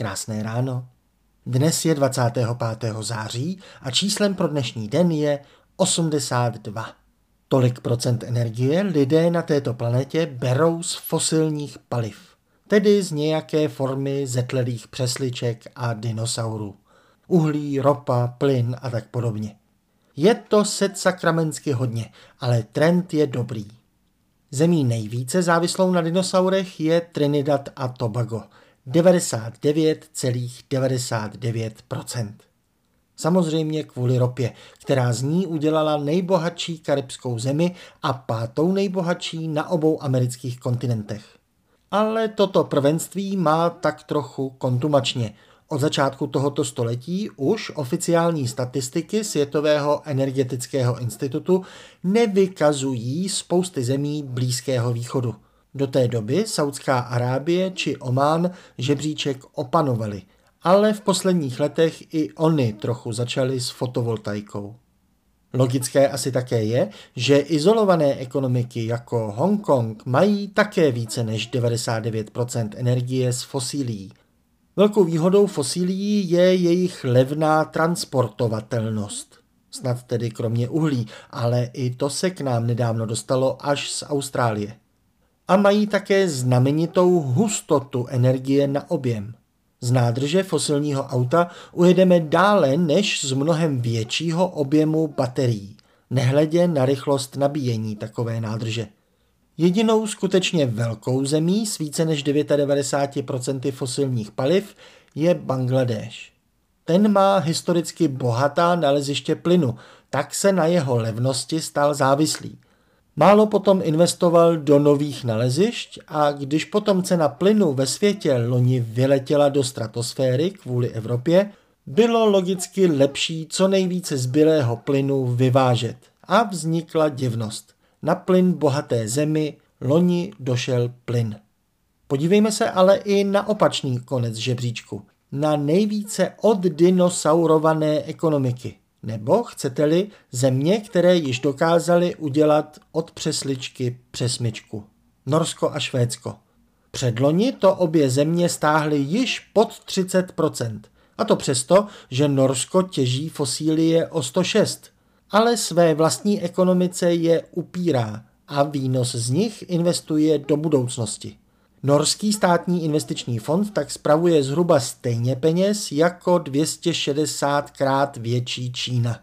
Krásné ráno. Dnes je 25. září a číslem pro dnešní den je 82. Tolik procent energie lidé na této planetě berou z fosilních paliv, tedy z nějaké formy zetlelých přesliček a dinosaurů. Uhlí, ropa, plyn a tak podobně. Je to set sakramensky hodně, ale trend je dobrý. Zemí nejvíce závislou na dinosaurech je Trinidad a Tobago – 99,99%. ,99%. Samozřejmě kvůli ropě, která z ní udělala nejbohatší karibskou zemi a pátou nejbohatší na obou amerických kontinentech. Ale toto prvenství má tak trochu kontumačně. Od začátku tohoto století už oficiální statistiky Světového energetického institutu nevykazují spousty zemí Blízkého východu. Do té doby Saudská Arábie či Omán žebříček opanovali, ale v posledních letech i oni trochu začali s fotovoltaikou. Logické asi také je, že izolované ekonomiky jako Hongkong mají také více než 99% energie z fosílií. Velkou výhodou fosílií je jejich levná transportovatelnost. Snad tedy kromě uhlí, ale i to se k nám nedávno dostalo až z Austrálie a mají také znamenitou hustotu energie na objem. Z nádrže fosilního auta ujedeme dále než z mnohem většího objemu baterií, nehledě na rychlost nabíjení takové nádrže. Jedinou skutečně velkou zemí s více než 99% fosilních paliv je Bangladeš. Ten má historicky bohatá naleziště plynu, tak se na jeho levnosti stal závislý – Málo potom investoval do nových nalezišť a když potom cena plynu ve světě loni vyletěla do stratosféry kvůli Evropě, bylo logicky lepší co nejvíce zbylého plynu vyvážet a vznikla divnost. Na plyn bohaté zemi loni došel plyn. Podívejme se ale i na opačný konec žebříčku. Na nejvíce oddinosaurované ekonomiky. Nebo chcete-li země, které již dokázaly udělat od přesličky přesmyčku. Norsko a Švédsko. Předloni to obě země stáhly již pod 30%. A to přesto, že Norsko těží fosílie o 106, ale své vlastní ekonomice je upírá a výnos z nich investuje do budoucnosti. Norský státní investiční fond tak spravuje zhruba stejně peněz jako 260 krát větší Čína.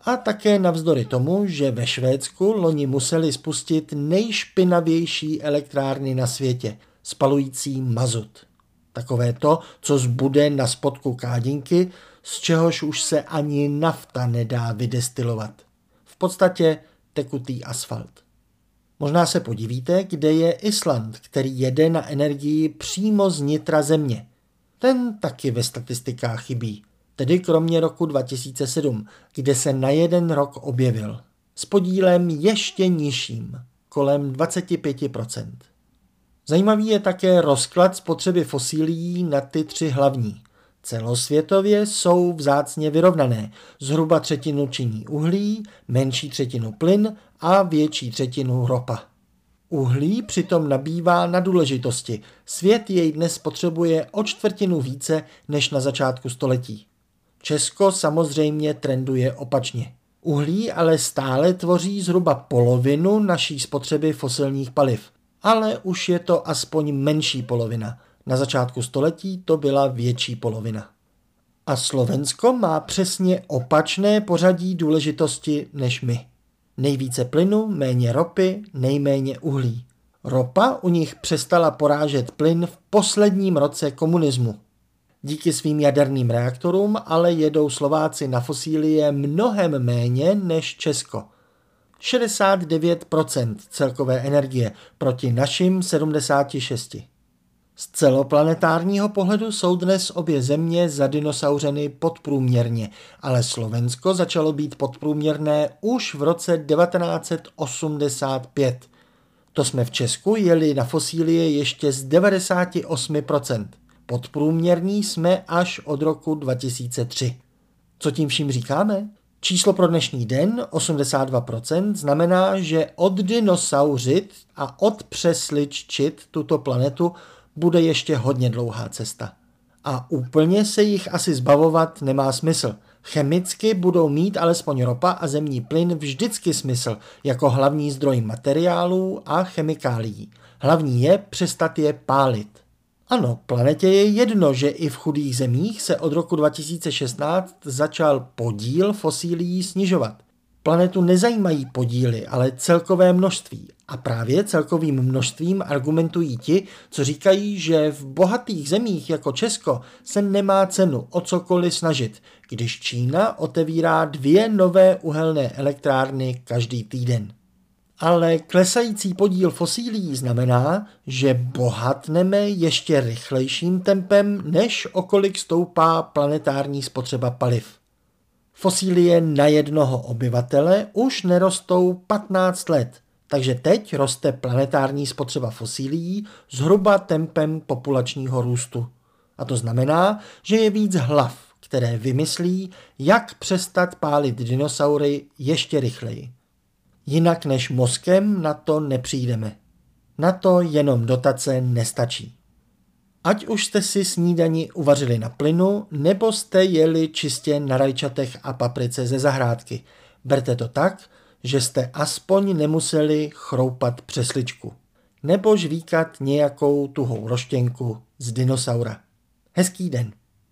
A také navzdory tomu, že ve Švédsku loni museli spustit nejšpinavější elektrárny na světě, spalující mazut. Takové to, co zbude na spodku kádinky, z čehož už se ani nafta nedá vydestilovat. V podstatě tekutý asfalt. Možná se podívíte, kde je Island, který jede na energii přímo z nitra země. Ten taky ve statistikách chybí, tedy kromě roku 2007, kde se na jeden rok objevil. S podílem ještě nižším, kolem 25%. Zajímavý je také rozklad spotřeby fosílií na ty tři hlavní. Celosvětově jsou vzácně vyrovnané. Zhruba třetinu činí uhlí, menší třetinu plyn a větší třetinu ropa. Uhlí přitom nabývá na důležitosti. Svět jej dnes potřebuje o čtvrtinu více než na začátku století. Česko samozřejmě trenduje opačně. Uhlí ale stále tvoří zhruba polovinu naší spotřeby fosilních paliv. Ale už je to aspoň menší polovina. Na začátku století to byla větší polovina. A Slovensko má přesně opačné pořadí důležitosti než my. Nejvíce plynu, méně ropy, nejméně uhlí. Ropa u nich přestala porážet plyn v posledním roce komunismu. Díky svým jaderným reaktorům ale jedou Slováci na fosílie mnohem méně než Česko. 69% celkové energie proti našim 76%. Z celoplanetárního pohledu jsou dnes obě země zadinosauzeny podprůměrně, ale Slovensko začalo být podprůměrné už v roce 1985. To jsme v Česku jeli na fosílie ještě z 98%. Podprůměrní jsme až od roku 2003. Co tím vším říkáme? Číslo pro dnešní den, 82%, znamená, že oddinosauřit a odpřesliččit tuto planetu bude ještě hodně dlouhá cesta. A úplně se jich asi zbavovat nemá smysl. Chemicky budou mít alespoň ropa a zemní plyn vždycky smysl jako hlavní zdroj materiálů a chemikálií. Hlavní je přestat je pálit. Ano, planetě je jedno, že i v chudých zemích se od roku 2016 začal podíl fosílií snižovat. Planetu nezajímají podíly, ale celkové množství. A právě celkovým množstvím argumentují ti, co říkají, že v bohatých zemích jako Česko se nemá cenu o cokoliv snažit, když Čína otevírá dvě nové uhelné elektrárny každý týden. Ale klesající podíl fosílií znamená, že bohatneme ještě rychlejším tempem, než okolik stoupá planetární spotřeba paliv. Fosílie na jednoho obyvatele už nerostou 15 let, takže teď roste planetární spotřeba fosílií zhruba tempem populačního růstu. A to znamená, že je víc hlav, které vymyslí, jak přestat pálit dinosaury ještě rychleji. Jinak než mozkem na to nepřijdeme. Na to jenom dotace nestačí. Ať už jste si snídani uvařili na plynu, nebo jste jeli čistě na rajčatech a paprice ze zahrádky. Berte to tak, že jste aspoň nemuseli chroupat přesličku. Nebo žvíkat nějakou tuhou roštěnku z dinosaura. Hezký den.